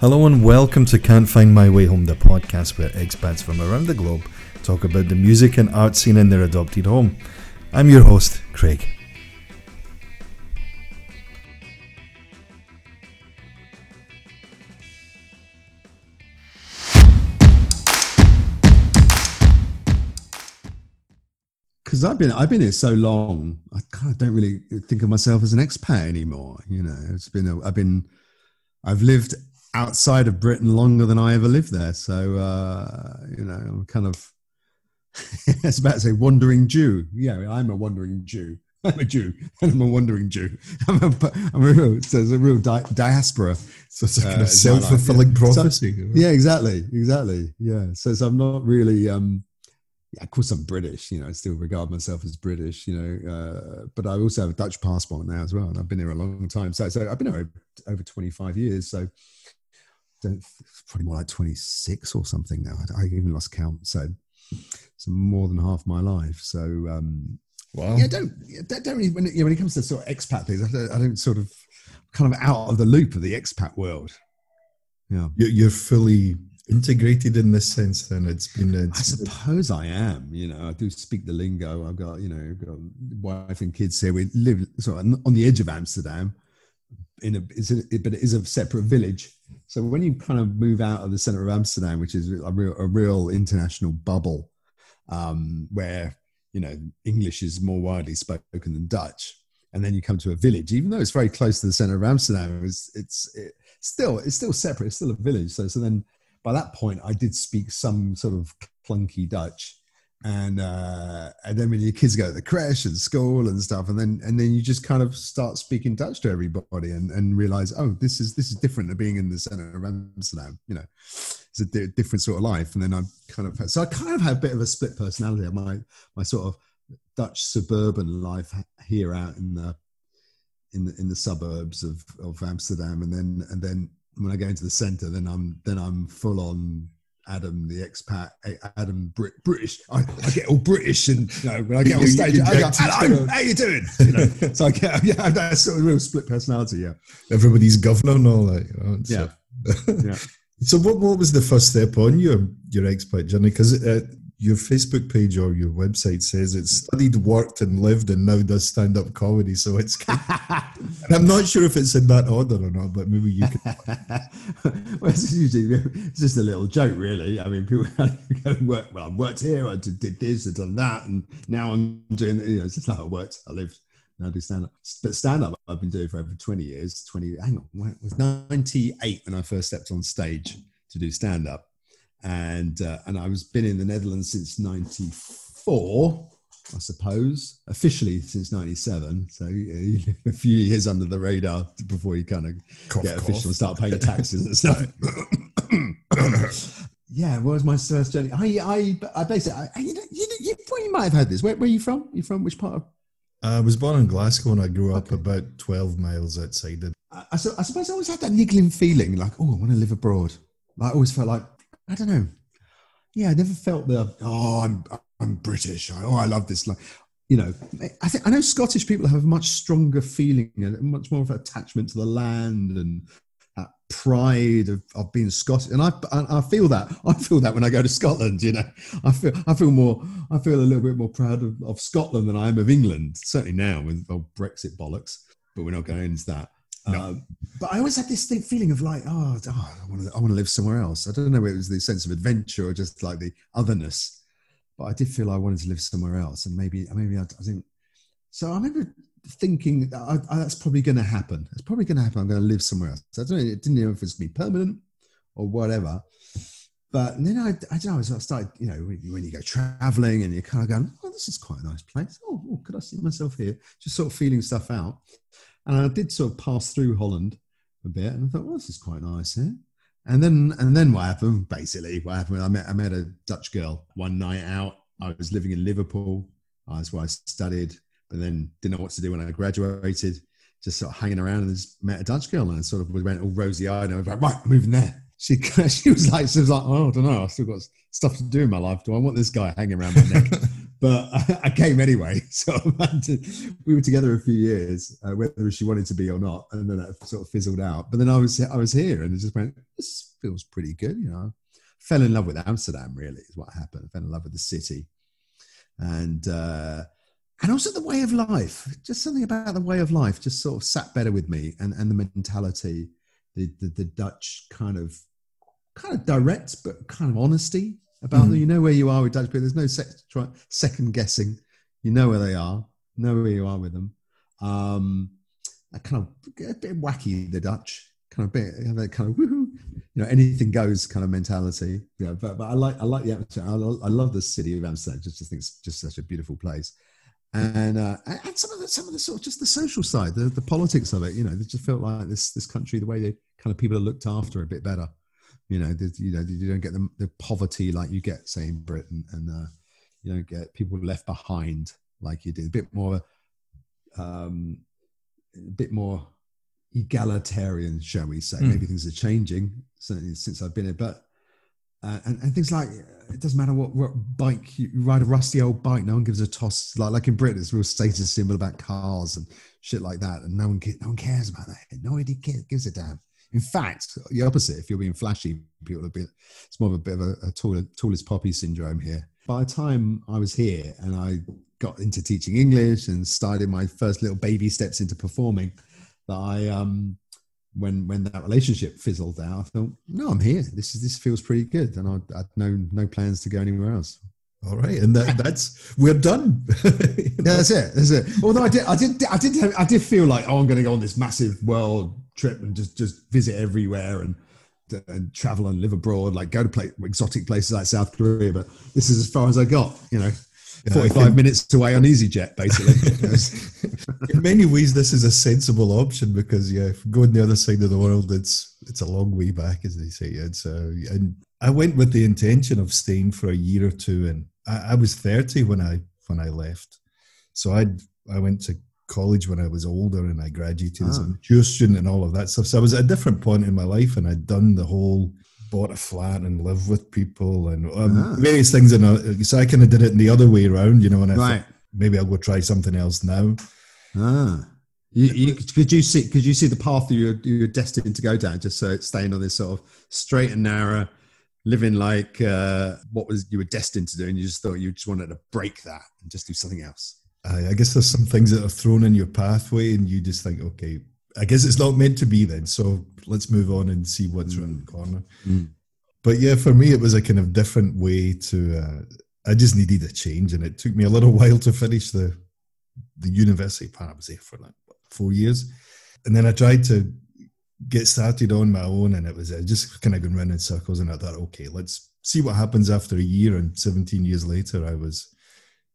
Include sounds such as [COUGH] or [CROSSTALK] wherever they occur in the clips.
Hello and welcome to Can't Find My Way Home, the podcast where expats from around the globe talk about the music and art scene in their adopted home. I'm your host, Craig. Because I've been I've been here so long, I kind of don't really think of myself as an expat anymore. You know, it's been a, I've been I've lived outside of Britain longer than I ever lived there, so uh, you know, I'm kind of [LAUGHS] it's about to say wandering Jew. Yeah, I'm a wandering Jew. I'm a Jew, and [LAUGHS] I'm a wandering Jew. [LAUGHS] I'm a, I'm a real, so there's a real di- diaspora. So it's a kind uh, of self fulfilling yeah. prophecy. So, yeah, exactly, exactly. Yeah, so, so I'm not really. Um, yeah, of course I'm British. You know, I still regard myself as British. You know, uh, but I also have a Dutch passport now as well, and I've been here a long time. So, so I've been here over 25 years. So, don't probably more like 26 or something now. I, I even lost count. So, so more than half my life. So, um, wow. Yeah, don't don't really when it, you know, when it comes to sort of expat things, I don't, I don't sort of kind of out of the loop of the expat world. Yeah, you're fully integrated in this sense then it's been it's, i suppose i am you know i do speak the lingo. I've got you know got wife and kids here. We live of on the edge of amsterdam in a, a but it is a separate village. So when you kind of move out of the center of amsterdam which is a real, a real international bubble um, where you know english is more widely spoken than dutch and then you come to a village even though it's very close to the center of amsterdam it's it's it, still it's still separate it's still a village. So so then by that point, I did speak some sort of clunky Dutch. And uh, and then when your kids go to the creche and school and stuff, and then and then you just kind of start speaking Dutch to everybody and, and realize, oh, this is this is different to being in the center of Amsterdam. You know, it's a di- different sort of life. And then I kind of so I kind of had a bit of a split personality. My my sort of Dutch suburban life here out in the in the in the suburbs of, of Amsterdam, and then and then when I go into the centre, then I'm then I'm full on Adam the expat, Adam Brit- British. I, I, get all British, and you know, when I get [LAUGHS] on stage, I go, "Hello, how you doing?" [LAUGHS] You know, so I get yeah, [LAUGHS] that's sort of real split personality. Yeah, everybody's governor and all that. You know, so. Yeah, yeah. So what what was the first step on your your expat journey? Because uh, your Facebook page or your website says it's studied, worked, and lived, and now does stand up comedy. So it's, [LAUGHS] and I'm not sure if it's in that order or not, but maybe you can. [LAUGHS] well, it's usually it's just a little joke, really. I mean, people [LAUGHS] go work. Well, I worked here, I did this, I done that, and now I'm doing. You know, it's just how I worked. I lived. Now I do stand up, but stand up I've been doing for over 20 years. 20. Hang on, it was 98 when I first stepped on stage to do stand up and uh, and I was been in the Netherlands since '94, I suppose, officially since '97. So uh, [LAUGHS] a few years under the radar before you kind of cough, get official and start paying taxes and stuff. [LAUGHS] yeah, what was my first journey? I I, I basically I, you, know, you, you, you might have had this. Where, where are you from? Are you from which part of? I was born in Glasgow and I grew up okay. about 12 miles outside it. I, I, I suppose I always had that niggling feeling like, oh, I want to live abroad. I always felt like I don't know. Yeah, I never felt the oh, I'm I'm British. Oh, I love this. Like, you know, I think I know Scottish people have a much stronger feeling and much more of an attachment to the land and that pride of, of being Scottish. And I, I feel that. I feel that when I go to Scotland. You know, I feel I feel more. I feel a little bit more proud of, of Scotland than I am of England. Certainly now with Brexit bollocks. But we're not going into that. No. Um, but I always had this thing, feeling of like, oh, oh I, want to, I want to live somewhere else. I don't know it was the sense of adventure or just like the otherness, but I did feel I wanted to live somewhere else. And maybe, maybe I, I think, so I remember thinking I, I, that's probably going to happen. It's probably going to happen. I'm going to live somewhere else. I don't know. It didn't know if it's going to be permanent or whatever. But then I, I don't know. I started, you know, when you go traveling and you're kind of going, oh, this is quite a nice place. Oh, oh could I see myself here? Just sort of feeling stuff out. And I did sort of pass through Holland a bit, and I thought, well, this is quite nice here. And then, and then what happened? Basically, what happened? I met, I met a Dutch girl one night out. I was living in Liverpool. That's where I studied, but then didn't know what to do when I graduated. Just sort of hanging around and just met a Dutch girl, and sort of went all rosy eyed. And I was like, right, I'm moving there. She, [LAUGHS] she was like, she was like, oh, I don't know. I still got stuff to do in my life. Do I want this guy hanging around my neck? [LAUGHS] but [LAUGHS] I, came anyway. [LAUGHS] So we were together a few years, uh, whether she wanted to be or not, and then that sort of fizzled out. But then I was I was here, and it just went. This feels pretty good, you know. Fell in love with Amsterdam. Really, is what happened. Fell in love with the city, and uh, and also the way of life. Just something about the way of life just sort of sat better with me, and and the mentality, the the, the Dutch kind of kind of direct but kind of honesty about mm. them. You know where you are with Dutch people. There's no sec- second guessing. You know where they are. Know where you are with them. Um, kind of a bit wacky, the Dutch. Kind of bit, kind of woohoo, you know, anything goes kind of mentality. Yeah, but, but I like I like the atmosphere. I, I love the city of Amsterdam. Just, just think it's just such a beautiful place. And uh, and some of the some of the sort of just the social side, the, the politics of it. You know, it just felt like this this country, the way they kind of people are looked after a bit better. You know, you know, you don't get the, the poverty like you get, say, in Britain, and uh, you don't get people left behind like you did. A bit more, um, a bit more egalitarian, shall we say? Mm. Maybe things are changing certainly since I've been here, but uh, and, and things like it doesn't matter what, what bike you ride a rusty old bike no one gives a toss like like in britain it's a real status symbol about cars and shit like that and no one no one cares about that nobody gives a damn in fact, the opposite. If you're being flashy, people are bit. It's more of a bit of a, a tall, tallest poppy syndrome here. By the time I was here and I got into teaching English and started my first little baby steps into performing, that I um when when that relationship fizzled out, I thought, no, I'm here. This is this feels pretty good, and I had no no plans to go anywhere else. All right, and that, that's we're done. yeah, [LAUGHS] that's it. That's it. Although I did, I did, I did, have, I did feel like, oh, I'm going to go on this massive world trip and just just visit everywhere and and travel and live abroad, like go to play, exotic places like South Korea. But this is as far as I got. You know, yeah, 45 minutes away on EasyJet, basically. [LAUGHS] in many ways, this is a sensible option because, yeah, going the other side of the world, it's it's a long way back, as they say. And so, and I went with the intention of staying for a year or two, and I, I was 30 when I when I left. So I I went to college when I was older and I graduated ah. as a ah. mature student and all of that stuff. So I was at a different point in my life and I'd done the whole bought a flat and live with people and um, ah. various things. And uh, so I kind of did it in the other way around, you know, and I right. thought maybe I'll go try something else now. Ah. You, you, could you see could you see the path that you're, you're destined to go down just so it's staying on this sort of straight and narrow living like uh, what was you were destined to do and you just thought you just wanted to break that and just do something else I, I guess there's some things that are thrown in your pathway, and you just think, okay, I guess it's not meant to be then. So let's move on and see what's mm. around the corner. Mm. But yeah, for me, it was a kind of different way to. Uh, I just needed a change, and it took me a little [LAUGHS] while to finish the the university part. I was there for like what, four years, and then I tried to get started on my own, and it was just kind of going round in circles. And I thought, okay, let's see what happens after a year. And 17 years later, I was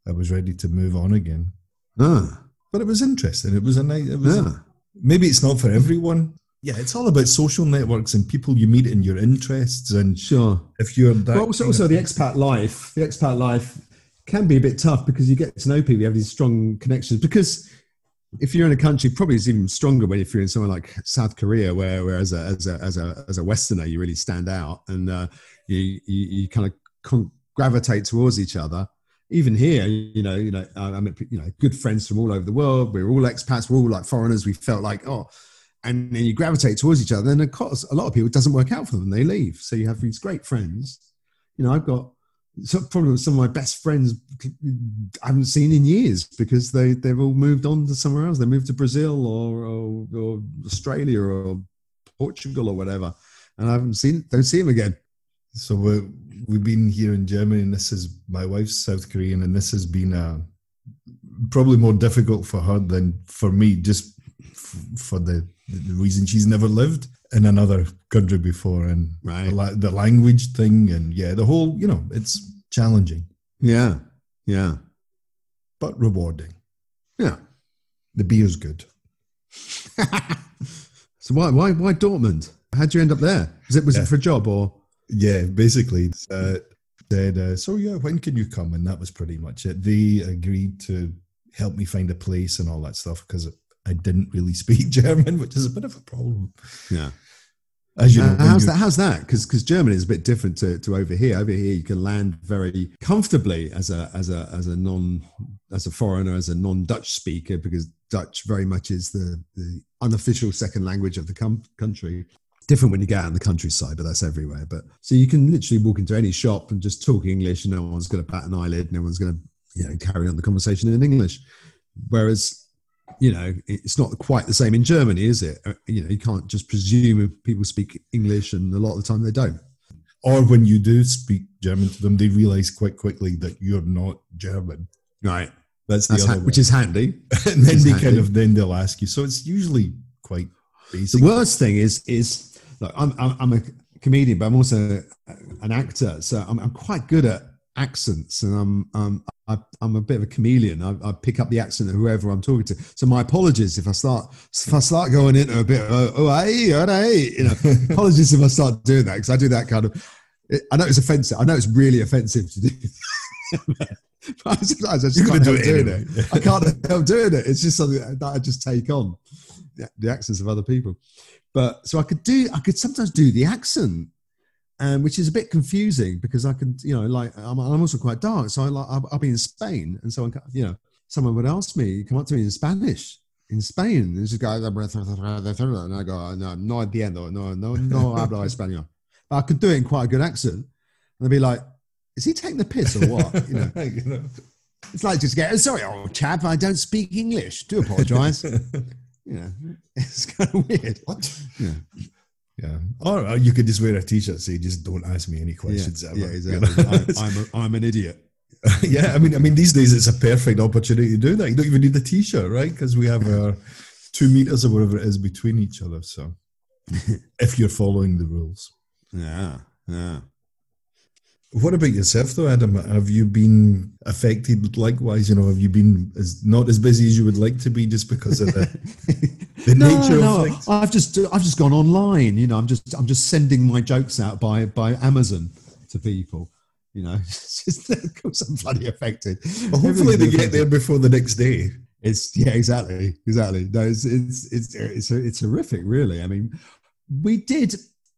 I was ready to move on again. Ah. But it was interesting. It was a night. It was yeah. maybe it's not for everyone. Yeah, it's all about social networks and people you meet and your interests. And sure, if you're that, but also, also the expat life, the expat life can be a bit tough because you get to know people, you have these strong connections. Because if you're in a country, probably it's even stronger when if you're in somewhere like South Korea, where, where as a as a as a as a Westerner, you really stand out and uh, you, you, you kind of con- gravitate towards each other even here, you know, you know, I met you know good friends from all over the world. We are all expats. We're all like foreigners. We felt like oh, and then you gravitate towards each other. And of course, a lot of people doesn't work out for them. And they leave. So you have these great friends. You know, I've got probably some of my best friends I haven't seen in years because they they've all moved on to somewhere else. They moved to Brazil or, or, or Australia or Portugal or whatever, and I haven't seen don't see them again. So we're we've been here in Germany, and this is my wife's South Korean, and this has been uh, probably more difficult for her than for me, just f- for the, the reason she's never lived in another country before, and right. the, the language thing, and yeah, the whole you know, it's challenging. Yeah, yeah, but rewarding. Yeah, the beer's good. [LAUGHS] so why why why Dortmund? How'd you end up there? Was it was yeah. it for a job or? Yeah, basically uh, said, uh, "So yeah, when can you come?" And that was pretty much it. They agreed to help me find a place and all that stuff because I didn't really [LAUGHS] speak German, which is a bit of a problem. Yeah. As you know, Uh, how's that? How's that? Because because Germany is a bit different to, to over here. Over here, you can land very comfortably as a as a as a non as a foreigner, as a non Dutch speaker, because Dutch very much is the the unofficial second language of the com- country. Different when you get out in the countryside, but that's everywhere. But so you can literally walk into any shop and just talk English, and no one's going to bat an eyelid. No one's going to you know carry on the conversation in English. Whereas you know, it's not quite the same in Germany, is it? Uh, You know, you can't just presume if people speak English, and a lot of the time they don't. or when you do speak German to them, they realize quite quickly that you're not German. Right. That's the That's other ha- which is handy. [LAUGHS] and then they handy. kind of then they'll ask you. So it's usually quite basic. The worst thing is, is look, I'm, I'm, I'm a comedian, but I'm also an actor, so I'm, I'm quite good at accents, and I'm, um, I, I'm a bit of a chameleon. I, I pick up the accent of whoever I'm talking to. So my apologies if I start if I start going into a bit of oh, oh hey, oh, hey, you know, [LAUGHS] apologies if I start doing that because I do that kind of. I know it's offensive. I know it's really offensive to do. [LAUGHS] but sometimes I just can't gonna help it doing anyway. it. I can't help doing it. It's just something that I just take on the accents of other people. But so I could do, I could sometimes do the accent, um, which is a bit confusing because I can, you know, like I'm, I'm also quite dark, so I like I'll, I'll be in Spain, and so I, you know, someone would ask me, come up to me in Spanish in Spain, and this guy, and I go, no, no entiendo, no, no, no hablo español. But I could do it in quite a good accent, and they'd be like, is he taking the piss or what? You know, [LAUGHS] You know. it's like just go, sorry, old chap, I don't speak English. Do apologise. [LAUGHS] you know, [LAUGHS] it's kind of weird. What? Yeah, Yeah. Or uh, you could just wear a t-shirt say just don't ask me any questions yeah, ever. yeah, exactly. I, [LAUGHS] I'm, a, I'm an idiot. [LAUGHS] yeah, I mean, I mean, these days it's a perfect opportunity to do that. You don't even need the t-shirt, right? Because we have our two meters or whatever it is between each other. So, if you're following the rules, Yeah, yeah. What about yourself, though, Adam? Have you been affected likewise? You know, have you been as not as busy as you would like to be just because of the [LAUGHS] the no, nature no, of things? I've just I've just gone online. You know, I'm just I'm just sending my jokes out by by Amazon to people. You know, [LAUGHS] it's just course I'm bloody affected. Well, hopefully they get there before the next day. It's yeah, exactly, exactly. No, it's it's it's it's it's horrific, really. I mean, we did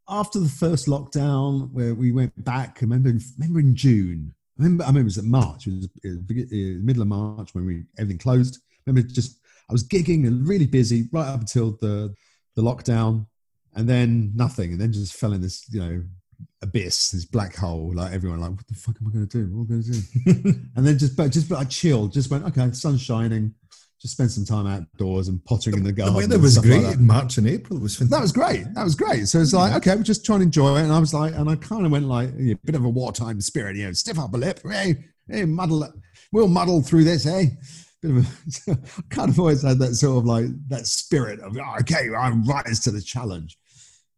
after the first lockdown where we went back. I remember, remember in June. I remember, I remember it was in March. It was, begin- uh, middle of March when we everything closed. I remember just I was gigging and really busy right up until the the lockdown, and then nothing, and then just fell in this you know abyss, this black hole. Like everyone, like what the fuck am I going to do? What am I going to do? [LAUGHS] and then just but just but I chilled. Just went okay, sun's shining. Just spent some time outdoors and pottering in the The garden. weather was like great that. in March and April. It was fantastic. That was great. That was great. So it's like, okay, we're just trying to enjoy it. And I was like, and I kind of went like a bit of a wartime spirit, you know, stiff upper lip. Hey, hey, muddle, we'll muddle through this, hey. Bit of a, [LAUGHS] I kind of always had that sort of like that spirit of, oh, okay, I rise to the challenge,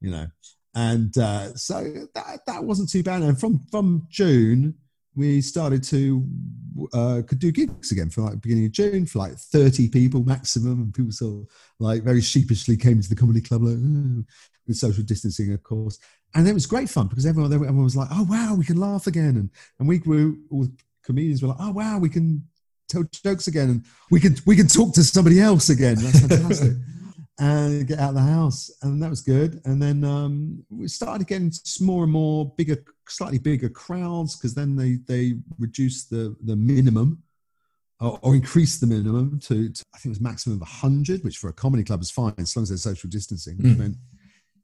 you know. And uh, so that, that wasn't too bad. And from, from June, we started to uh, could do gigs again for like beginning of June for like 30 people maximum. And people sort of like very sheepishly came to the comedy club like, with social distancing, of course. And it was great fun because everyone, everyone was like, oh, wow, we can laugh again. And, and we were, all comedians were like, oh, wow, we can tell jokes again. And we can, we can talk to somebody else again. That's fantastic. [LAUGHS] and get out of the house. And that was good. And then um, we started getting more and more bigger, slightly bigger crowds because then they, they reduced the, the minimum or, or increased the minimum to, to, I think it was maximum of 100, which for a comedy club is fine as long as there's social distancing, which Mm. meant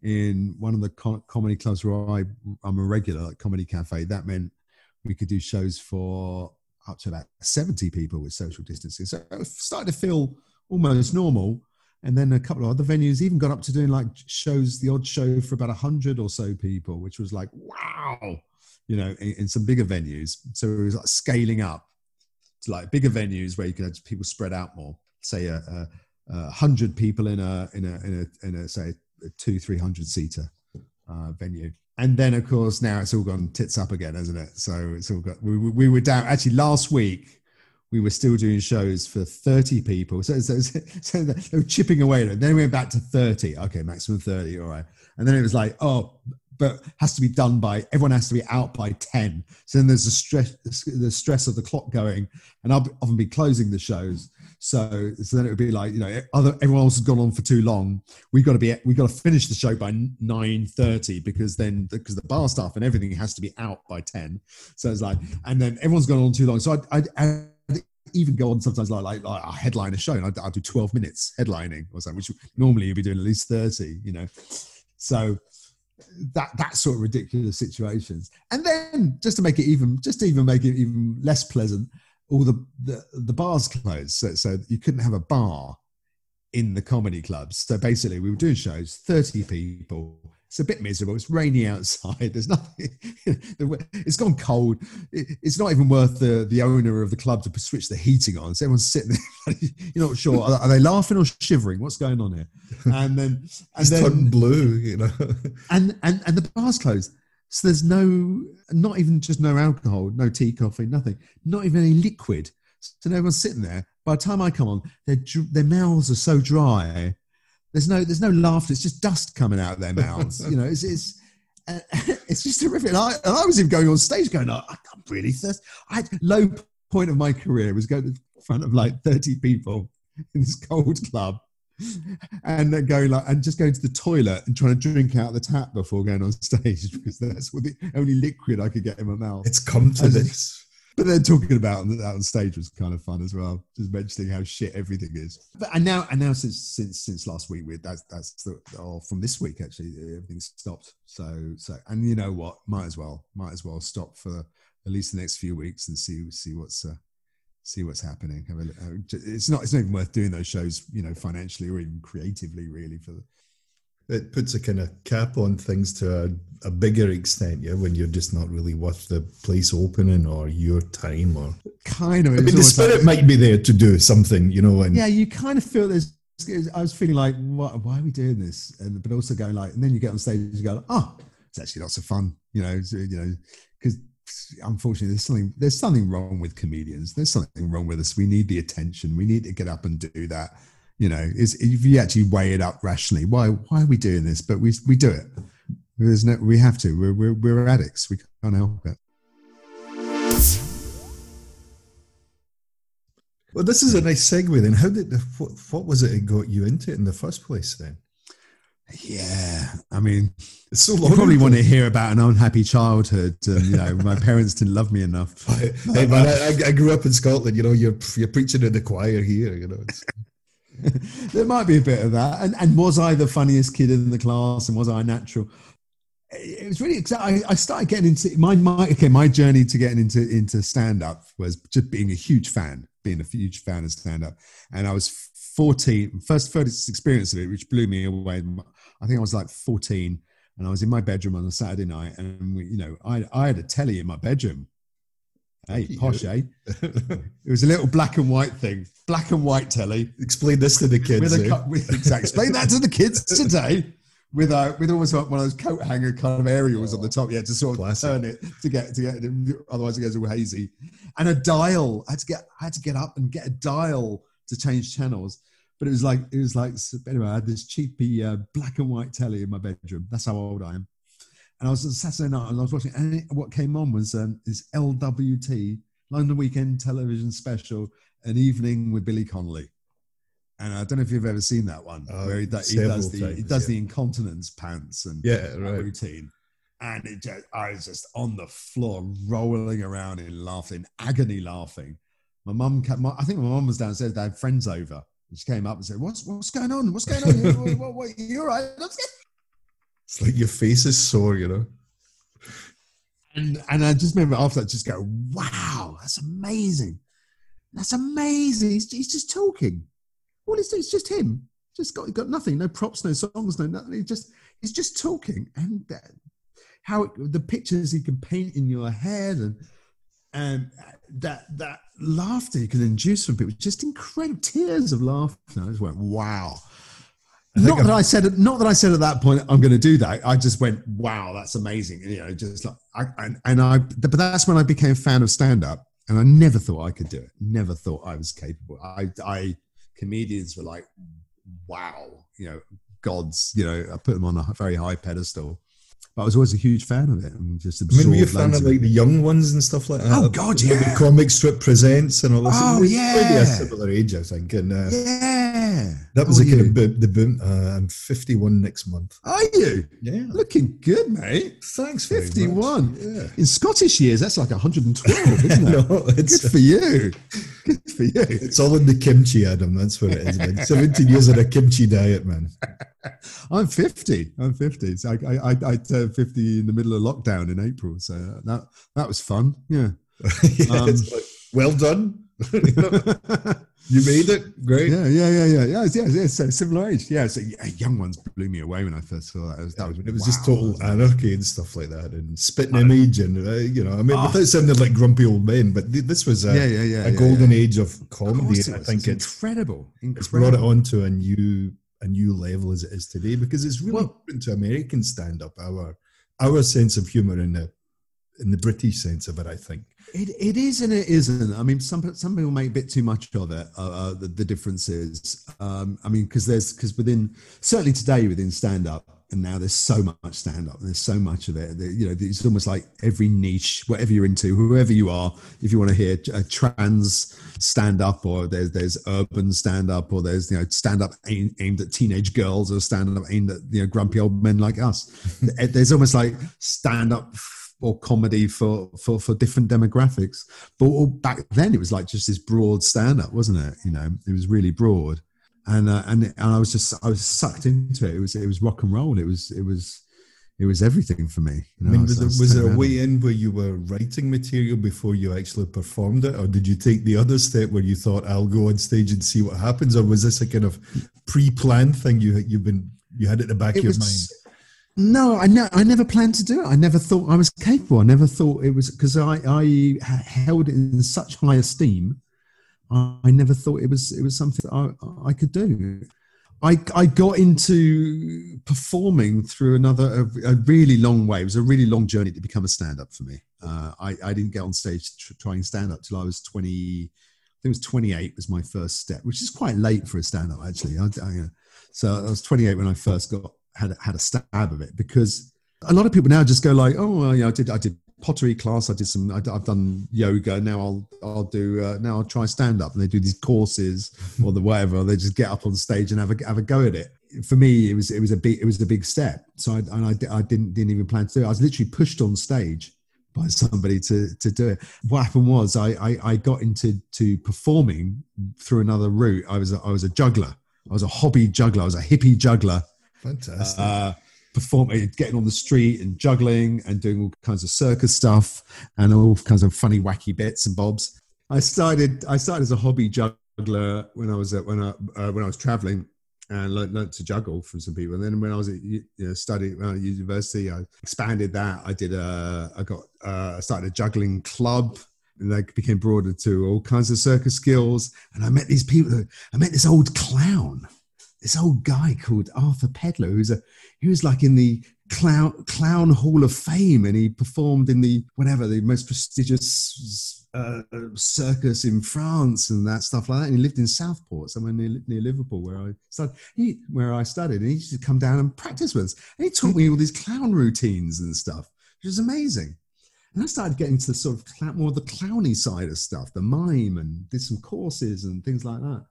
in one of the co- comedy clubs where I, I'm a regular, like Comedy Cafe, that meant we could do shows for up to about 70 people with social distancing. So it started to feel almost normal. And then a couple of other venues even got up to doing like shows, the odd show for about 100 or so people, which was like, wow, you know, in, in some bigger venues. So it was like scaling up to like bigger venues where you could have people spread out more. Say a, a, a hundred people in a in a in a in a say a two three hundred seater uh, venue. And then of course now it's all gone tits up again, hasn't it? So it's all got we, we we were down actually last week. We were still doing shows for 30 people. So, so, so they were chipping away. Then we went back to 30. Okay, maximum 30. All right. And then it was like, oh, but has to be done by everyone has to be out by 10 so then there's the stress the stress of the clock going and i'll often be closing the shows So, so then it would be like you know, other everyone else has gone on for too long. We've got to be we've got to finish the show by nine thirty because then because the bar staff and everything has to be out by ten. So it's like, and then everyone's gone on too long. So I I even go on sometimes like like, like a headline a show and I, I do twelve minutes headlining or something, which normally you'd be doing at least thirty. You know, so that that sort of ridiculous situations. And then just to make it even just to even make it even less pleasant, all the the, the bars closed, so, so you couldn't have a bar in the comedy clubs. So basically, we were doing shows, thirty people. It's a bit miserable. It's rainy outside. [LAUGHS] There's nothing. it's gone cold. It's not even worth the, the owner of the club to switch the heating on. So everyone's sitting there. [LAUGHS] You're not sure. Are, they laughing or shivering? What's going on here? And then [LAUGHS] and it's then blue. You know. and and and the bar's closed. So there's no, not even just no alcohol, no tea, coffee, nothing, not even any liquid. So everyone's sitting there. By the time I come on, their their mouths are so dry there's no there's no laughter. It's just dust coming out of their mouths. you know, it's it's uh, [LAUGHS] it's just terrific. And I, and I was even going on stage going, oh, I can't really thirsty. I had low point of my career was going to the front of like 30 people in this cold club and then going like and just going to the toilet and trying to drink out the tap before going on [LAUGHS] stage because that's what the only liquid I could get in my mouth. It's come to this but then talking about that on stage was kind of fun as well. Just mentioning how shit everything is. But and now and now since since since last week, we that's that's the, or from this week actually, everything's stopped. So so and you know what, might as well might as well stop for at least the next few weeks and see see what's uh, see what's happening. It's not it's not even worth doing those shows, you know, financially or even creatively, really for it puts a kind of cap on things to a, a, bigger extent, yeah, when you're just not really worth the place opening or your time or kind of. I mean, the spirit like, might be there to do something, you know. And yeah, you kind of feel there's. I was feeling like, what, why are we doing this? And but also going like, and then you get on stage and you go, oh, it's actually lots of fun, you know, you know, because unfortunately there's something there's something wrong with comedians. There's something wrong with us. We need the attention. We need to get up and do that you know, is if you actually weigh it up rationally, why why are we doing this? But we we do it. There's no, we have to. We're, we're, we're addicts. We can't help it. Well, this is a nice segue then. How did what, what was it that got you into it in the first place then? Yeah, I mean, it's so long. You probably want to hear about an unhappy childhood. And, you know, my parents didn't love me enough. [LAUGHS] hey, man, I, I, grew up in Scotland. You know, you're you're preaching in the choir here. You know, [LAUGHS] there might be a bit of that. And, and was I the funniest kid in the class and was I natural? It was really exciting. I started getting into my, my okay. My journey to getting into into stand up was just being a huge fan, being a huge fan of stand up. And I was 14, first first experience of it, which blew me away. I think I was like 14, and I was in my bedroom on a Saturday night, and we, you know, I I had a telly in my bedroom Hey, posh, eh? [LAUGHS] it was a little black and white thing, black and white telly. Explain this to the kids. With a, eh? with, exactly. Explain that to the kids today. With a, with almost like one of those coat hanger kind of aerials oh, on the top, yeah, to sort of classic. turn it to get to get otherwise it gets all hazy. And a dial. I had to get I had to get up and get a dial to change channels. But it was like it was like anyway. I had this cheapy uh, black and white telly in my bedroom. That's how old I am. And I was on Saturday night and I was watching, and it, what came on was um, this LWT, London Weekend Television Special, An Evening with Billy Connolly. And I don't know if you've ever seen that one, uh, where he, do, he does the times, he does yeah. the incontinence pants and yeah, right. routine. And it just, I was just on the floor, rolling around in laughing, agony laughing. My mum, came. I think my mum was downstairs. They had friends over. And she came up and said, "What's what's going on? What's going on? [LAUGHS] what, what, what, you're right. It's like your face is sore, you know. And and I just remember after that, just go, wow, that's amazing. That's amazing. He's, he's just talking. All he's doing is just him. Just got got nothing, no props, no songs, no nothing. He just he's just talking, and uh, how it, the pictures he can paint in your head, and and that that laughter he can induce from people, just incredible tears of laughter. I just went, wow not that I said not that I said at that point I'm going to do that. I just went, wow, that's amazing. You know, just like I, and, and I, but that's when I became a fan of stand up, and I never thought I could do it. Never thought I was capable. I, I comedians were like, wow, you know, gods. You know, I put them on a very high pedestal. but I was always a huge fan of it and just I mean, absorbed. were you a fan of like the young ones and stuff like that? Oh, God, yeah. The comic strip presents and all this. Oh, We're Maybe yeah. a similar age, I think. And uh, Yeah, that was a kind of the boom. Uh, I'm 51 next month. Are you Yeah. looking good, mate? Thanks. very much. Fifty-one. Yeah. In Scottish years, that's like 112, isn't it? [LAUGHS] no, it's Good for you. Good for you. it's all in the kimchi, Adam. That's what it is. Man. 17 years of a kimchi diet, man. I'm 50. I'm 50. So I, I, I, I turned 50 in the middle of lockdown in April. So that that was fun. Yeah. [LAUGHS] yeah, Um, like, well done. You made it. Great. Yeah, yeah, yeah, yeah, yeah. Yeah, yeah. So similar age. Yeah. So yeah, young ones blew me away when I first saw that. It was, that was it was wow. just total anarchy and stuff like that, and spitting image, and uh, you know, I mean, without sounding like grumpy old men, but th- this was a, Ah. Yeah, yeah, yeah. a yeah, golden yeah. age of Of comedy. it I think It's it's incredible. it's brought it on to a new a new level as it is today because it's really Well- different to American stand up. Our our sense of humor in the in the British sense of it, I think. It, it is and it isn't. I mean, some some people make a bit too much of it. Uh, uh, the, the differences. Um, I mean, because there's because within certainly today within stand up, and now there's so much stand up. There's so much of it. that, You know, it's almost like every niche, whatever you're into, whoever you are. If you want to hear a trans stand up, or there's there's urban stand up, or there's you know stand up aimed, aimed at teenage girls, or stand up aimed at you know grumpy old men like us. [LAUGHS] there's almost like stand up or comedy for for for different demographics. But back then, it was like just this broad stand up, wasn't it? You know, it was really broad, and uh, and and I was just I was sucked into it. It was it was rock and roll. It was it was it was everything for me. You I mean, was, there, was there a way in where you were writing material before you actually performed it, or did you take the other step where you thought I'll go on stage and see what happens, or was this a kind of pre-planned thing you you've been you had at the back it of your was mind? No i ne- i never planned to do it i never thought i was capable i never thought it was because i i held it in such high esteem i, I never thought it was it was something i i could do I, I got into performing through another a, a really long way. It was a really long journey to become a stand-up for me. Uh, I, I didn't get on stage tr- trying stand-up till I was twenty. I think it was twenty-eight was my first step, which is quite late for a stand-up actually. I, I, uh, so I was twenty-eight when I first got had had a stab of it because a lot of people now just go like, oh, well, yeah, I did I did pottery class, I did some, I, have done yoga. Now I'll I'll do uh, now I'll try stand up, and they do these courses or the whatever. They just get up on stage and have a have a go at it. For me, it was it was a big it was a big step. So I and I, I didn't didn't even plan to do it. I was literally pushed on stage by somebody to to do it. What happened was I I, I got into to performing through another route. I was a, I was a juggler. I was a hobby juggler. I was a hippie juggler Fantastic. uh, performing, getting on the street and juggling and doing all kinds of circus stuff and all kinds of funny, wacky bits and bobs. I started. I started as a hobby juggler when I was at, when I uh, when I was traveling and learned, learned to juggle from some people. And then when I was at you know, studying at university, I expanded that. I did a. I got. Uh, I started a juggling club. And I became broader to all kinds of circus skills. And I met these people. I met this old clown this old guy called Arthur Pedler, who's a he was like in the clown clown hall of fame, and he performed in the whatever the most prestigious uh, circus in France and that stuff like that. And he lived in Southport, somewhere near, near Liverpool, where I studied. He, where I studied, and he used to come down and practice with us. And he taught me all these clown routines and stuff, which was amazing. And I started getting to the sort of clown, more the clowny side of stuff, the mime, and did some courses and things like that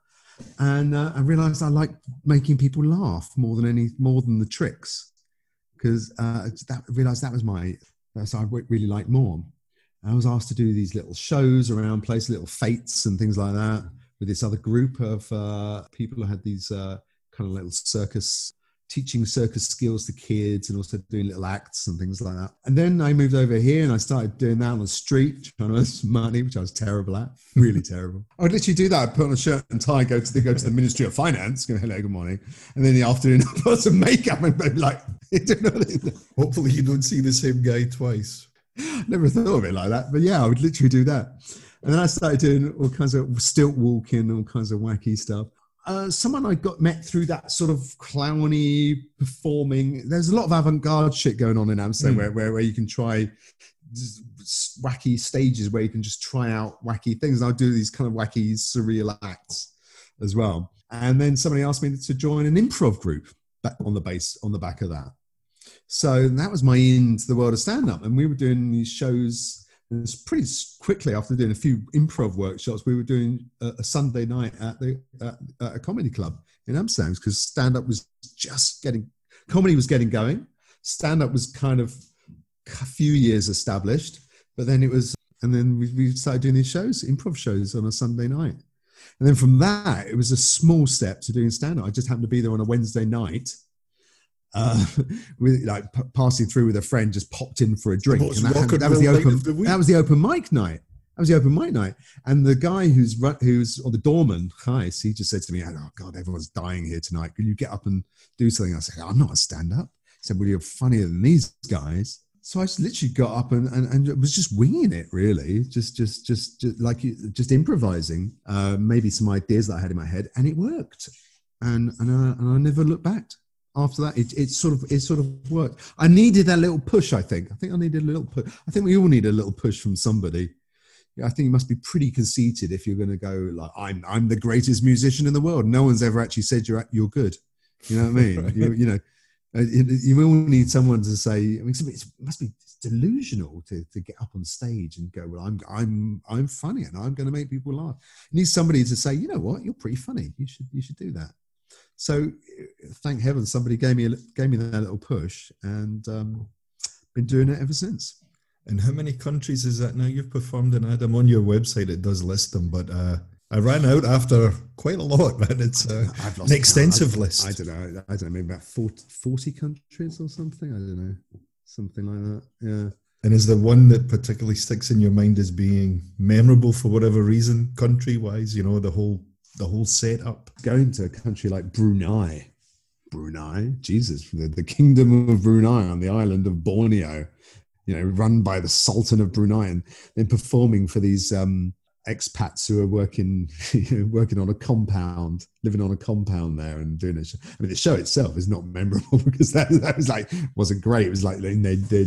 and uh, I realized I like making people laugh more than any more than the tricks because uh, that I realized that was my that's I really like more. I was asked to do these little shows around place, little fetes and things like that, with this other group of uh, people who had these uh, kind of little circus teaching circus skills to kids and also doing little acts and things like that. And then I moved over here and I started doing that on the street, trying to earn some money, which I was terrible at, really [LAUGHS] terrible. I would literally do that. I'd put on a shirt and tie, go to the, go to the Ministry of Finance, go, hello, good morning. And then in the afternoon, [LAUGHS] I'd put some makeup and be like, [LAUGHS] Hopefully, you don't see the same guy twice. never thought of it like that. But yeah, I would literally do that. And then I started doing all kinds of stilt walking, all kinds of wacky stuff. Uh, someone I got met through that sort of clowny performing. There's a lot of avant-garde shit going on in Amsterdam Mm. where, where, where you can try wacky stages where you can just try out wacky things. And I'll do these kind of wacky surreal acts as well. And then somebody asked me to join an improv group on the base on the back of that. so that was my into the world of stand up. And we were doing these shows. And it was pretty quickly after doing a few improv workshops, we were doing a, a Sunday night at the at, at a comedy club in Amsterdam because stand up was just getting comedy was getting going. Stand up was kind of a few years established, but then it was, and then we, we started doing these shows, improv shows on a Sunday night. And then from that, it was a small step to doing stand up. I just happened to be there on a Wednesday night uh, [LAUGHS] with like p- passing through with a friend, just popped in for a drink. And that, and that was the open. the. That was the open mic night. That was the open mic night. And the guy who's run, who's or the doorman, Heis, he just said to me, "Oh God, everyone's dying here tonight. Can you get up and do something?" I said, "I'm not a stand-up." He said, "Well, you're funnier than these guys." So I just literally got up and, and, and was just winging it, really, just just just, just like just improvising, uh, maybe some ideas that I had in my head, and it worked. And and I, and I never looked back after that it, it sort of it sort of worked. I needed that little push i think. I think i needed a little push. I think we all need a little push from somebody. I think you must be pretty conceited if you're going to go like i'm i'm the greatest musician in the world. No one's ever actually said you're you're good. You know what i mean? Right. [LAUGHS] you, you know uh, you you will need someone to say I mean, it must be delusional to, to get up on stage and go well i'm i'm i'm funny and i'm going to make people laugh. You need somebody to say you know what? You're pretty funny. You should you should do that so uh, thank heaven somebody gave me a, gave me that little push and um, been doing it ever since. And how many countries is that now you've performed in, Adam? On your website, it does list them, but uh, I ran out after quite a lot, [LAUGHS] man. It's uh, an extensive I, list. I don't know. I don't know. Maybe about 40, 40 countries or something. I don't know. Something like that. Yeah. and is there one that particularly sticks in your mind as being memorable for whatever reason, country wise? You know, the whole the whole setup. Going to a country like Brunei. Brunei, Jesus, the, the kingdom of Brunei on the island of Borneo, you know, run by the Sultan of Brunei, and then performing for these um, expats who are working [LAUGHS] working on a compound, living on a compound there, and doing a show. I mean, the show itself is not memorable [LAUGHS] because that, that was like wasn't great. It was like in their, their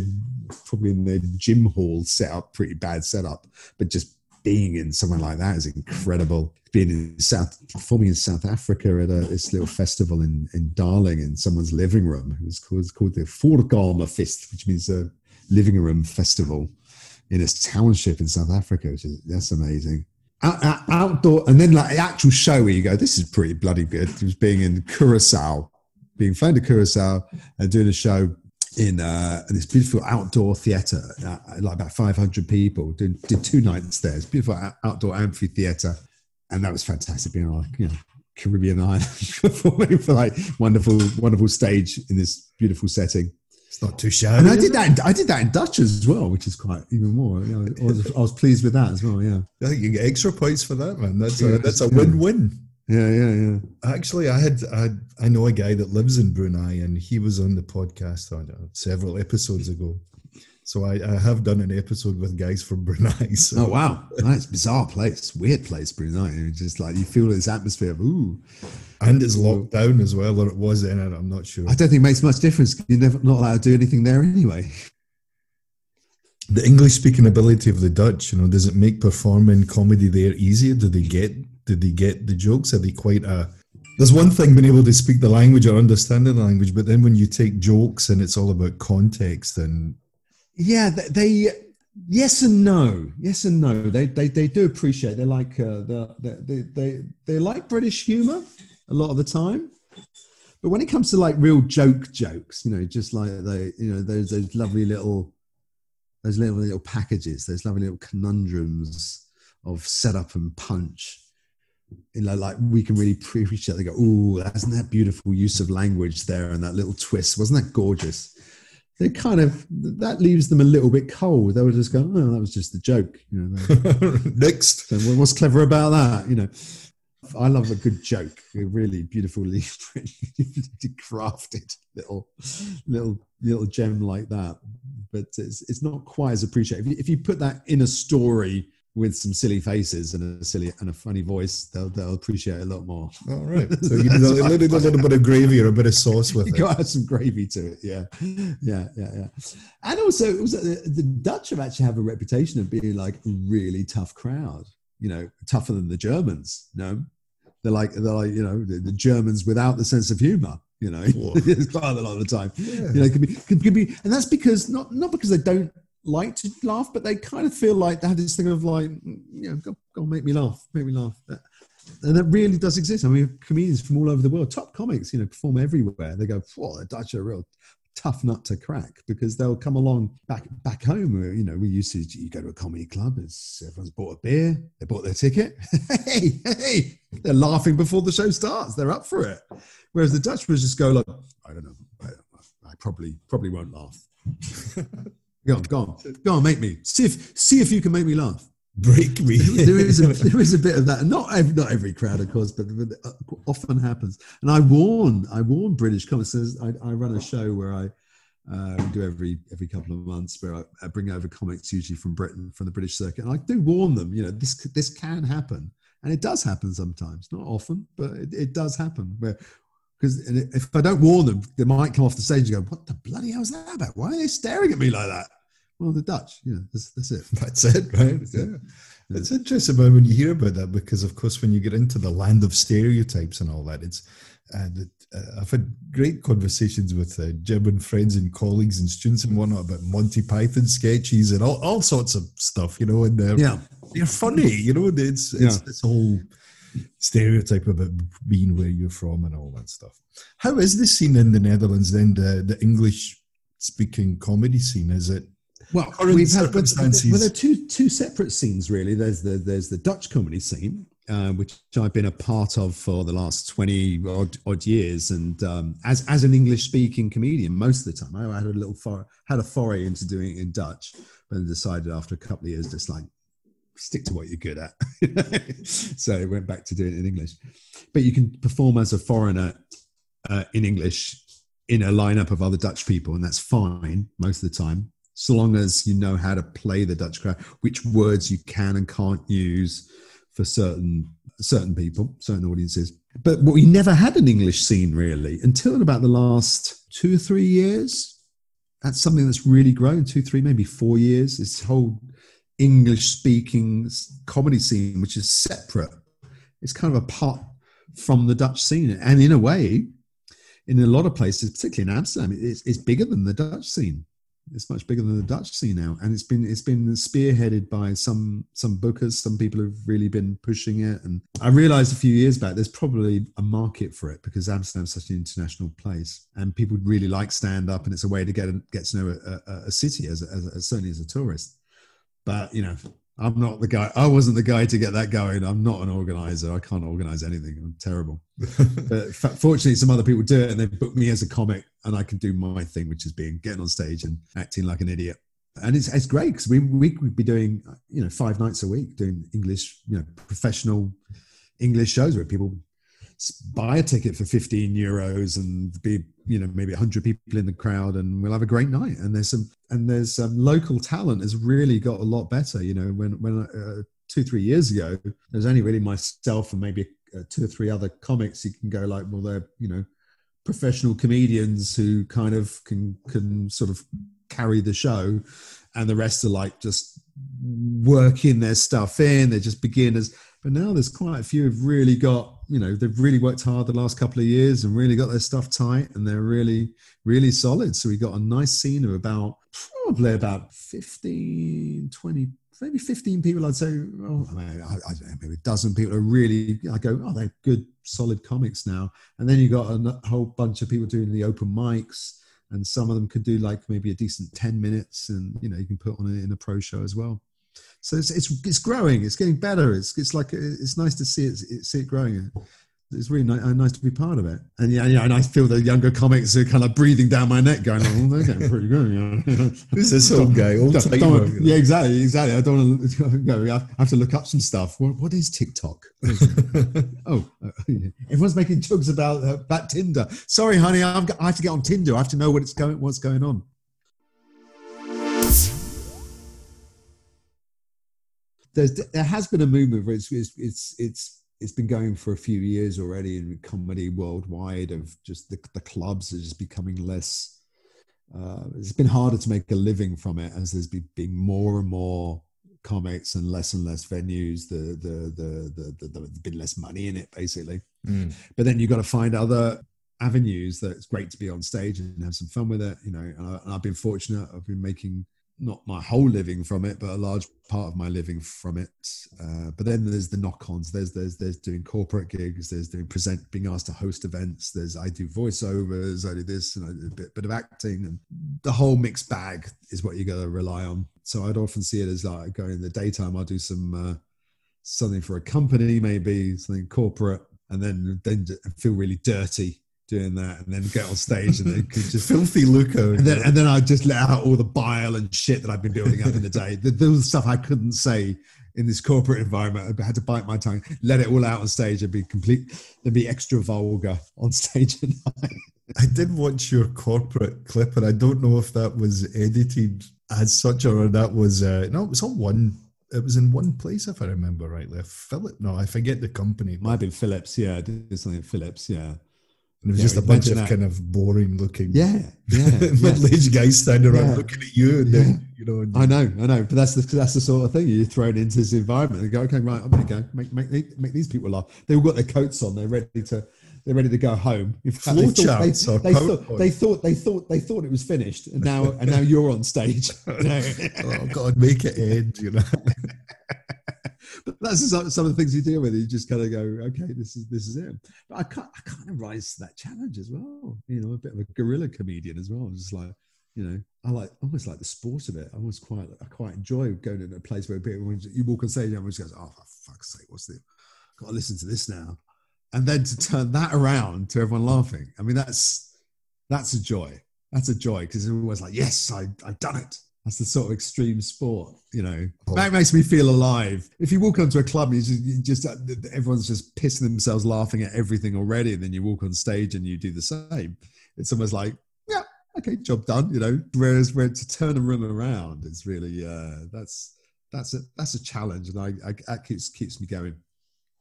probably in their gym hall set up, pretty bad setup, but just being in somewhere like that is incredible. Being in South, performing in South Africa at a, this little festival in, in Darling in someone's living room. It was called, it's called the Voorkamer Fest, which means a living room festival in a township in South Africa, which is that's amazing. Out, out- outdoor, and then like the actual show where you go, this is pretty bloody good. It was being in Curacao, being flown to Curacao and doing a show in uh, this beautiful outdoor theatre, uh, like about 500 people. Did, did two nights there. It's beautiful outdoor amphitheatre, and that was fantastic. Being on, like, you know, Caribbean [LAUGHS] island performing for like wonderful, wonderful stage in this beautiful setting. It's not too shabby. And I did that. I did that in Dutch as well, which is quite even more. You know, I, was, I was pleased with that as well. Yeah, I think you get extra points for that, man. That's a that's a win-win. Yeah, yeah, yeah. Actually, I had I, I know a guy that lives in Brunei, and he was on the podcast I don't several episodes ago. So I, I have done an episode with guys from [LAUGHS] Brunei. So Oh wow, nice, bizarre place, weird place, Brunei. It's just like you feel this atmosphere of ooh. and it's locked down as well, or it was then. and I'm not sure. I don't think it makes much difference. You're never not allowed to do anything there anyway. The English speaking ability of the Dutch, you know, does it make performing comedy there easier? Do they get do they get the jokes? Are they quite a there's one thing being able to speak the language or understanding the language, but then when you take jokes and it's all about context and Yeah, they, they yes and no, yes and no. They they, they do appreciate. They like uh, the, the, they they they like British humour a lot of the time. But when it comes to like real joke jokes, you know, just like they, you know, those those lovely little, those little little packages, those lovely little conundrums of setup and punch. You know, like we can really appreciate. They go, "Oh, isn't that beautiful use of language there, and that little twist? Wasn't that gorgeous?" They kind of that leaves them a little bit cold. They would just go, "Oh, that was just a joke." You know, [LAUGHS] next. so what's clever about that? You know, I love a good joke, a really beautifully [LAUGHS] crafted little, little, little gem like that. But it's it's not quite as appreciated. If you, if you put that in a story with some silly faces and a silly and a funny voice, they'll they'll appreciate it a lot more. All right. [LAUGHS] So you need a, little, a little bit of gravy or a bit of sauce with [LAUGHS] You it. got some gravy to it, yeah, yeah, yeah, yeah. And also, also the, uh, the Dutch have actually have a reputation of being like a really tough crowd. You know, tougher than the Germans. No, they're like they're like you know the, the Germans without the sense of humor. You know, it's [LAUGHS] quite a lot of the time. Yeah. You know, it could be, could, could be, and that's because not not because they don't like to laugh, but they kind of feel like they have this thing of like, mm, you know, go, go make me laugh, make me laugh. And that really does exist. I mean, comedians from all over the world, top comics, you know, perform everywhere. They go, "Whoa, the Dutch are real tough nut to crack because they'll come along back back home. Where, you know, we used to you go to a comedy club, it's everyone's bought a beer, they bought their ticket. [LAUGHS] hey, hey, they're laughing before the show starts. They're up for it. Whereas the Dutch would just go like, I don't know, I, I probably probably won't laugh. [LAUGHS] go on, go on, go on, make me see if see if you can make me laugh break me. there is a, [LAUGHS] there is a bit of that. Not every, not every crowd, of course, but, but uh, often happens. And I warn I warn British comics. I, I run a show where I uh, do every every couple of months where I, I, bring over comics usually from Britain from the British circuit. And I do warn them. You know this this can happen, and it does happen sometimes. Not often, but it, it does happen. Where because if I don't warn them, they might come off the stage and go, "What the bloody hell is that about? Why are they staring at me like that?" Well, the Dutch, yeah, that's, that's it. [LAUGHS] That's it, right? That's yeah. It. It's interesting when you hear about that because, of course, when you get into the land of stereotypes and all that, it's and uh, I've had great conversations with uh, and friends and colleagues and students and whatnot about Monty Python sketches and all, all sorts of stuff, you know, and they're, yeah. they're funny, you know, it's, it's yeah. this whole stereotype about being where you're from and all that stuff. How is the scene in the Netherlands then, the, the English speaking comedy scene? Is it well, we've had well, well, there are two two separate scenes really. There's the there's the Dutch comedy scene, uh, which I've been a part of for the last twenty odd, odd years, and um, as as an English speaking comedian, most of the time I had a little for, had a foray into doing it in Dutch, but then decided after a couple of years just like stick to what you're good at. [LAUGHS] so I went back to doing it in English. But you can perform as a foreigner uh, in English in a lineup of other Dutch people, and that's fine most of the time so long as you know how to play the Dutch crowd, which words you can and can't use for certain certain people, certain audiences. But we never had an English scene really until about the last two or three years. That's something that's really grown two, three, maybe four years. This whole English speaking comedy scene, which is separate. It's kind of apart from the Dutch scene. And in a way, in a lot of places, particularly in Amsterdam, it's, it's bigger than the Dutch scene. It's much bigger than the Dutch scene now, and it's been it's been spearheaded by some some bookers. Some people have really been pushing it, and I realized a few years back there's probably a market for it because Amsterdam's such an international place, and people really like stand up, and it's a way to get get to know a, a, a city as, as, as certainly as a tourist. But you know, I'm not the guy. I wasn't the guy to get that going. I'm not an organizer. I can't organize anything. I'm terrible. [LAUGHS] but fortunately, some other people do it, and they book me as a comic, and I can do my thing, which is being getting on stage and acting like an idiot. And it's it's great because we we could be doing you know five nights a week doing English you know professional English shows where people buy a ticket for 15 euros and be you know maybe 100 people in the crowd and we'll have a great night and there's some and there's some local talent has really got a lot better you know when when uh, two three years ago there's only really myself and maybe uh, two or three other comics you can go like well they're you know professional comedians who kind of can can sort of carry the show and the rest are like just working their stuff in they're just beginners. But now there's quite a few who've really got you know they've really worked hard the last couple of years and really got their stuff tight and they're really really solid. So we got a nice scene of about probably about 15 20 maybe 15 people i'd say. Oh, I mean, I, I know, maybe a dozen people are really i go oh they're good solid comics now. And then you got a whole bunch of people doing the open mics and some of them could do like maybe a decent 10 minutes and you know you can put on it in a pro show as well so it's, it's, it's growing. It's getting better. It's it's like it's nice to see it see it growing. It's really nice, nice to be part of it. And yeah, yeah, and I feel the younger comics are kind of breathing down my neck, going, "Oh, they're getting pretty good." [LAUGHS] You know? Who's this old guy? Old don't, don't, yeah, exactly, exactly. I don't want to [LAUGHS] go. I have to look up some stuff. what, what is TikTok? [LAUGHS] oh, uh, everyone's making jokes about uh, about Tinder. Sorry, honey, I've got, I have to get on Tinder. I have to know what it's going, what's going on. There's there has been a movement where it's it's it's it's, it's been going for a few years already in comedy worldwide of just the, the clubs are just becoming less uh, it's been harder to make a living from it as there's been, been more and more comics and less and less venues the the the the, the, the, been less money in it basically mm. but then you've got to find other avenues that it's great to be on stage and have some fun with it. You know, and, I, have been fortunate. I've been making not my whole living from it, but a large part of my living from it. Uh, but then there's the knock-ons. There's there's there's doing corporate gigs. There's doing present, being asked to host events. There's I do voiceovers. I do this and I do a bit, bit of acting, and the whole mixed bag is what you got to rely on. So I'd often see it as like going in the daytime. I'll do some uh, something for a company, maybe something corporate, and then then feel really dirty doing that and then get on stage and then just [LAUGHS] filthy Luca. And then, and then I just let out all the bile and shit that I've been building up in the day. The, the stuff I couldn't say in this corporate environment. I had to bite my tongue, let it all out on stage and be complete, and be extra vulgar on stage. I did watch your corporate clip, and I don't know if that was edited as such or that was uh, no, it was on one. It was in one place, if I remember rightly. Philip, no, I forget the company. Might have been Philips, yeah. I Did something Philips, yeah. And it was yeah, just a bunch of that. kind of boring looking, yeah, [LAUGHS] yeah, middle-aged yeah. guys standing around yeah. looking at you, and then you know. I know, I know, but that's the that's the sort of thing you're thrown into this environment and go, okay, right, I'm going to go make make make these people laugh. They've got their coats on, they're ready to they're ready to go home. In fact, they thought they, they, thought, they, thought, they thought they thought it was finished, and now and now you're on stage. [LAUGHS] [LAUGHS] oh God, make it end, you know. That's some, some of the things you deal with. You just kind of go, okay, this is this is it. But I can't, I kind of rise to that challenge as well. You know, a bit of a guerrilla comedian as well. Just like, you know, I like almost like the sport of it. I was quite, I quite enjoy going in a place where when you walk on stage, and everyone just goes, oh, for fuck's sake, what's this? Got to listen to this now. And then to turn that around to everyone laughing. I mean, that's that's a joy. That's a joy because everyone's like, yes, I, I've done it. That's the sort of extreme sport, you know. That makes me feel alive. If you walk onto a club, you just, you just uh, everyone's just pissing themselves laughing at everything already, and then you walk on stage and you do the same. It's almost like, yeah, okay, job done, you know. Whereas, where to turn a room around is really uh, that's that's a that's a challenge, and I, I that keeps keeps me going.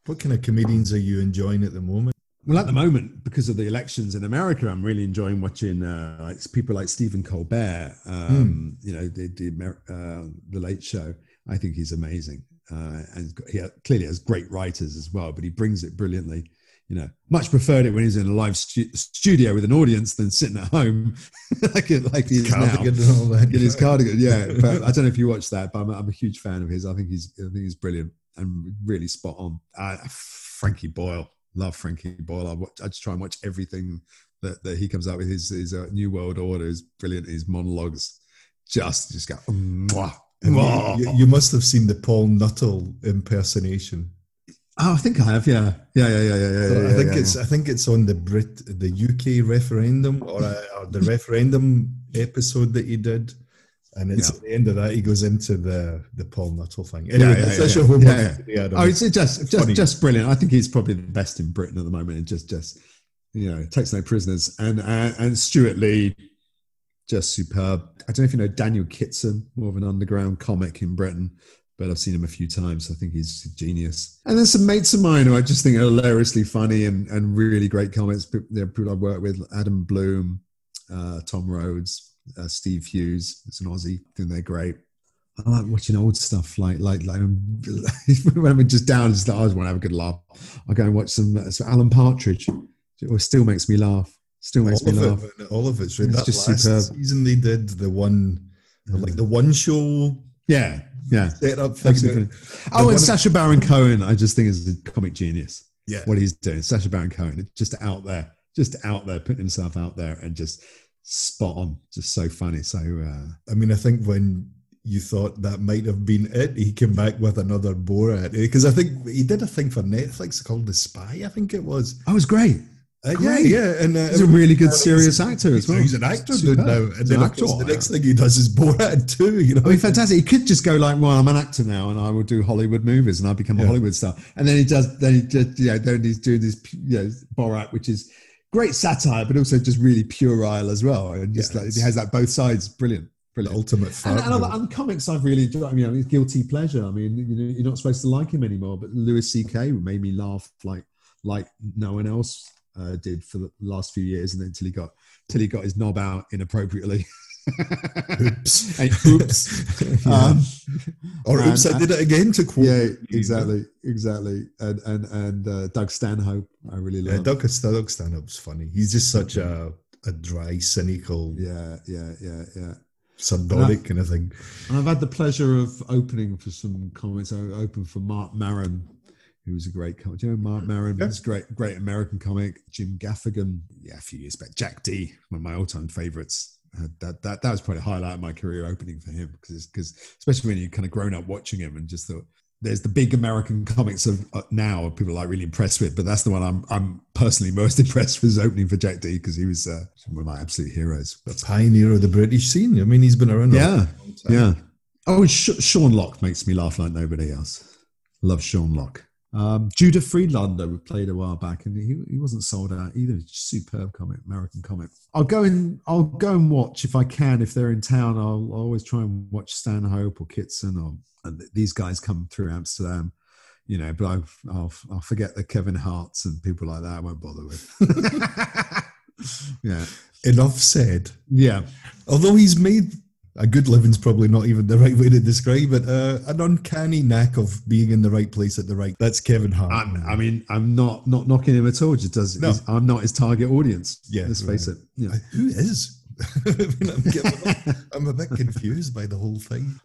What kind of comedians are you enjoying at the moment? Well, at the moment, because of the elections in America, I'm really enjoying watching uh, like people like Stephen Colbert. Um, mm. You know, the the, uh, the, Late Show. I think he's amazing, uh, and he clearly has great writers as well. But he brings it brilliantly. You know, much preferred it when he's in a live stu- studio with an audience than sitting at home [LAUGHS] like like he is cardigan now. in his cardigan. Yeah, [LAUGHS] but I don't know if you watched that, but I'm, I'm, a huge fan of his. I think he's I think he's brilliant and really spot on. Uh, Frankie Boyle love Frankie Boyle. I, watch, I just try and watch everything that, that he comes out with. His, his uh, New World Order is brilliant. His monologues just just go. Mwah, mwah. You, you, must have seen the Paul Nuttall impersonation. Oh, I think I have. Yeah, yeah, yeah, yeah, yeah. So yeah I think yeah, it's I think it's on the Brit the UK referendum or, uh, or the referendum episode that he did. And it's yeah. at the end of that he goes into the the Paul Nuttall thing. Anyway, yeah, yeah, that's your yeah, yeah. Oh, it's just just just brilliant. I think he's probably the best in Britain at the moment. And just just you know takes no prisoners. And and, and Stewart Lee, just superb. I don't know if you know Daniel Kitson, more of an underground comic in Britain, but I've seen him a few times. I think he's a genius. And there's some mates of mine who I just think are hilariously funny and, and really great comics. People I've worked with, Adam Bloom, uh, Tom Rhodes, uh, Steve Hughes. It's an Aussie, and they're great. I like watching old stuff, like like like [LAUGHS] when I'm just down, just like, I just want to have a good laugh. I go and watch some, uh, Alan Partridge. It still makes me laugh. Still makes all me laugh. It, all of it's, it's that just superb. season they did the one, like the one show. Yeah, yeah. Set up. Oh, and Sacha Baron Cohen, I just think is a comic genius. Yeah, what he's doing, Sacha Baron Cohen, just out there, just out there, putting himself out there, and just spot on, just so funny. So, uh, I mean, I think when you thought that might have been it, he came back with another Borat because I think he did a thing for Netflix called The Spy. I think it was. That was great. Uh, yeah, yeah, and uh, he's a really good serious actor as well. He's an actor now, and then actor, the next thing he does is Borat too. You know, I mean, fantastic. He could just go like, "Well, I'm an actor now, and I will do Hollywood movies, and I become yeah. a Hollywood star." And then he does, then he just, yeah, then he's doing this, you know, Borat, which is great satire, but also just really puerile as well. And just yeah, like it has that both sides. Brilliant. Brilliant. ultimate fun. And, and, and, comics I've really enjoyed. I mean, you know, guilty pleasure. I mean, you know, you're not supposed to like him anymore, but Louis C.K. made me laugh like like no one else uh, did for the last few years, and then until he got till he got his knob out inappropriately. [LAUGHS] Oops. [LAUGHS] And oops. [LAUGHS] Yeah. Um, or and- oops, I did it again to quote. yeah, exactly, exactly. And and and uh, Doug Stanhope, I really Yeah, love. Doug, Doug Stanhope's funny. He's just such a, a dry, cynical, yeah, yeah, yeah, yeah. sardonic kind of thing. And I've had the pleasure of opening for some comments. I opened for Marc Maron, who was a great comic. Do you know Marc Maron? Yeah. He's a great, great American comic. Jim Gaffigan, yeah, a few years back. Jack Dee, one of my all-time favorites. That, that that was probably a highlight of my career opening for him because because especially when you kind of grown up watching him and just thought there's the big American comics of uh, now people are like really impressed with, but that's the one I'm I'm personally most [LAUGHS] impressed with his opening for Jack Dee because he was uh, one of my absolute heroes. The pioneer of the British scene. I mean, he's been around. a Yeah, long time. yeah. Oh, Sh- Sean Lock makes me laugh like nobody else. Love Sean Lock. Um, Judah Friedlander we played a while back, and he, he wasn't sold out either. Superb comic, American comic. I'll go and I'll go and watch if I can. If they're in town, I'll, I'll always try and watch Stanhope or Kitson or and these guys come through Amsterdam. You know, but I've, I'll I'll forget the Kevin Harts and people like that. I won't bother with. [LAUGHS] yeah, Enough said. yeah. Although he's made a good living's probably not even the right way to describe it. Uh, an uncanny knack of being in the right place at the right. That's Kevin Hart. I'm, I mean, I'm not not knocking him at all. Just does No. I'm not his target audience. Yeah, let's face it. Yeah. Uh, Who is? I [LAUGHS] mean, I'm, getting- I'm a bit confused by the whole thing.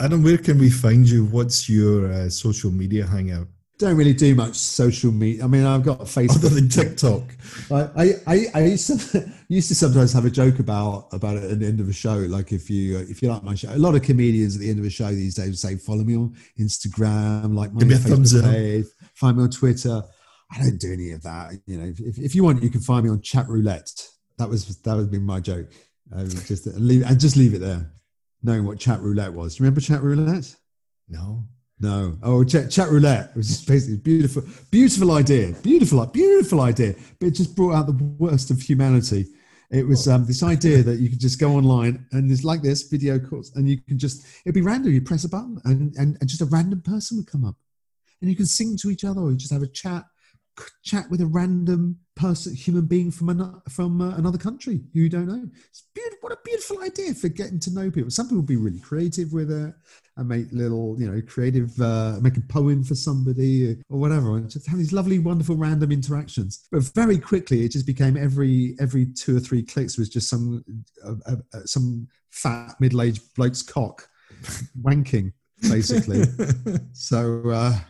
Adam, where can we find you? What's your uh, social media hangout Don't really do much social media. I mean, I've got other Facebook. than TikTok? I, I, I, I used to [LAUGHS] used to sometimes have a joke about about it at the end of a show. Like if you uh, if you like my show, a lot of comedians at the end of a show these days say, "Follow me on Instagram, like my Give me Facebook up. page, find me on Twitter." I don't do any of that. You know, if, if you want, you can find me on Chat Roulette. That was that would be my joke. Um, just leave and just leave it there, knowing what Chat Roulette was. Do you remember Chat Roulette? No. No. Oh, chat, chat roulette It was just basically beautiful, beautiful idea, beautiful, beautiful idea, but it just brought out the worst of humanity. It was um, this idea that you could just go online and it's like this video calls, and you can just it'd be random. You press a button, and, and and just a random person would come up, and you can sing to each other, or you just have a chat, chat with a random person, human being from another from uh, another country who you don't know. It's. What a beautiful idea for getting to know people. Some people be really creative with it and make little, you know, creative, uh, make a poem for somebody or whatever, and just have these lovely, wonderful, random interactions. But very quickly, it just became every every two or three clicks was just some uh, uh, uh, some fat middle-aged bloke's cock [LAUGHS] wanking, basically. [LAUGHS] so, uh,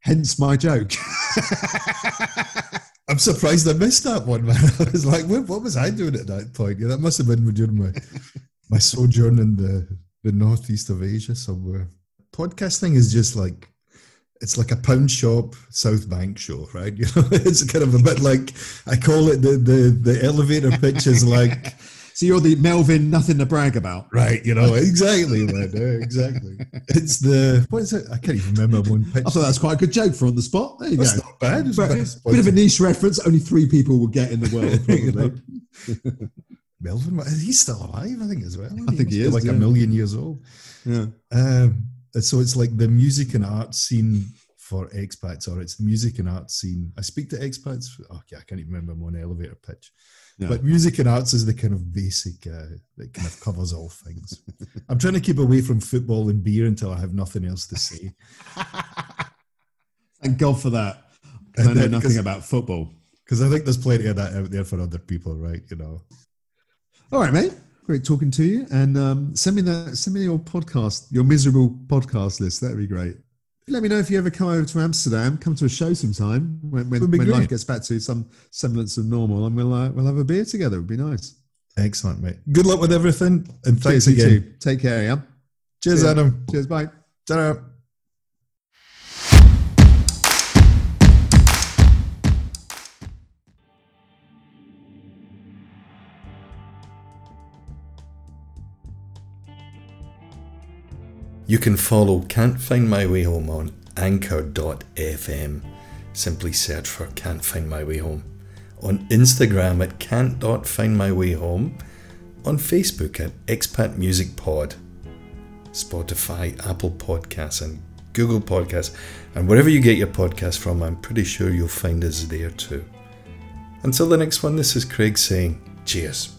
hence my joke. [LAUGHS] I'm surprised I missed that one, man. [LAUGHS] I was like, what, what was I doing at that point? Yeah, that must have been during my [LAUGHS] my sojourn in the, the northeast of Asia somewhere. Podcasting is just like it's like a pound shop South Bank show, right? [LAUGHS] You know, it's kind of a bit like I call it the the, the elevator pitch is like so you're the Melvyn, nothing to brag about. right, you know, exactly, exactly. [LAUGHS] It's the what is it? I can't even remember one pitch. I thought that's quite a good joke for on the spot. There you That's go. not bad. It's best bit of a niche reference. Only three people will get in the world. [LAUGHS] You Probably. know? Melvyn, he's still alive, I think, as well. I think he is, like yeah. a million years old. yeah. Um, so it's like the music and art scene for expats, or it's the music and art scene. I speak to expats. Okay, I can't even remember one elevator pitch. Yeah. But music and arts is the kind of basic uh, that kind of covers all things. [LAUGHS] I'm trying to keep away from football and beer until I have nothing else to say. [LAUGHS] Thank God for that. I know then- nothing about football. Because I think there's plenty of that out there for other people, right? You know. All right, mate. Great talking to you. And um, send me that. Send me your podcast, your miserable podcast list. That'd be great. Let me know if you ever come over to Amsterdam. Come to a show sometime when, when, when life gets back to some semblance of normal, and we'll uh, we'll have a beer together. It'd be nice. Excellent, mate. Good luck with everything, and thanks Cheers, you again. Take care. Yeah. Cheers, Cheers. Adam. Cheers. Bye. Ta-ra. You can follow Can't Find My Way Home on anchor.fm. Simply search for Can't Find My Way Home. On Instagram at can't.findmywayhome. On Facebook at Expat Music Pod. Spotify, Apple Podcasts, and Google Podcasts. And wherever you get your podcast from, I'm pretty sure you'll find us there too. Until the next one, this is Craig saying cheers.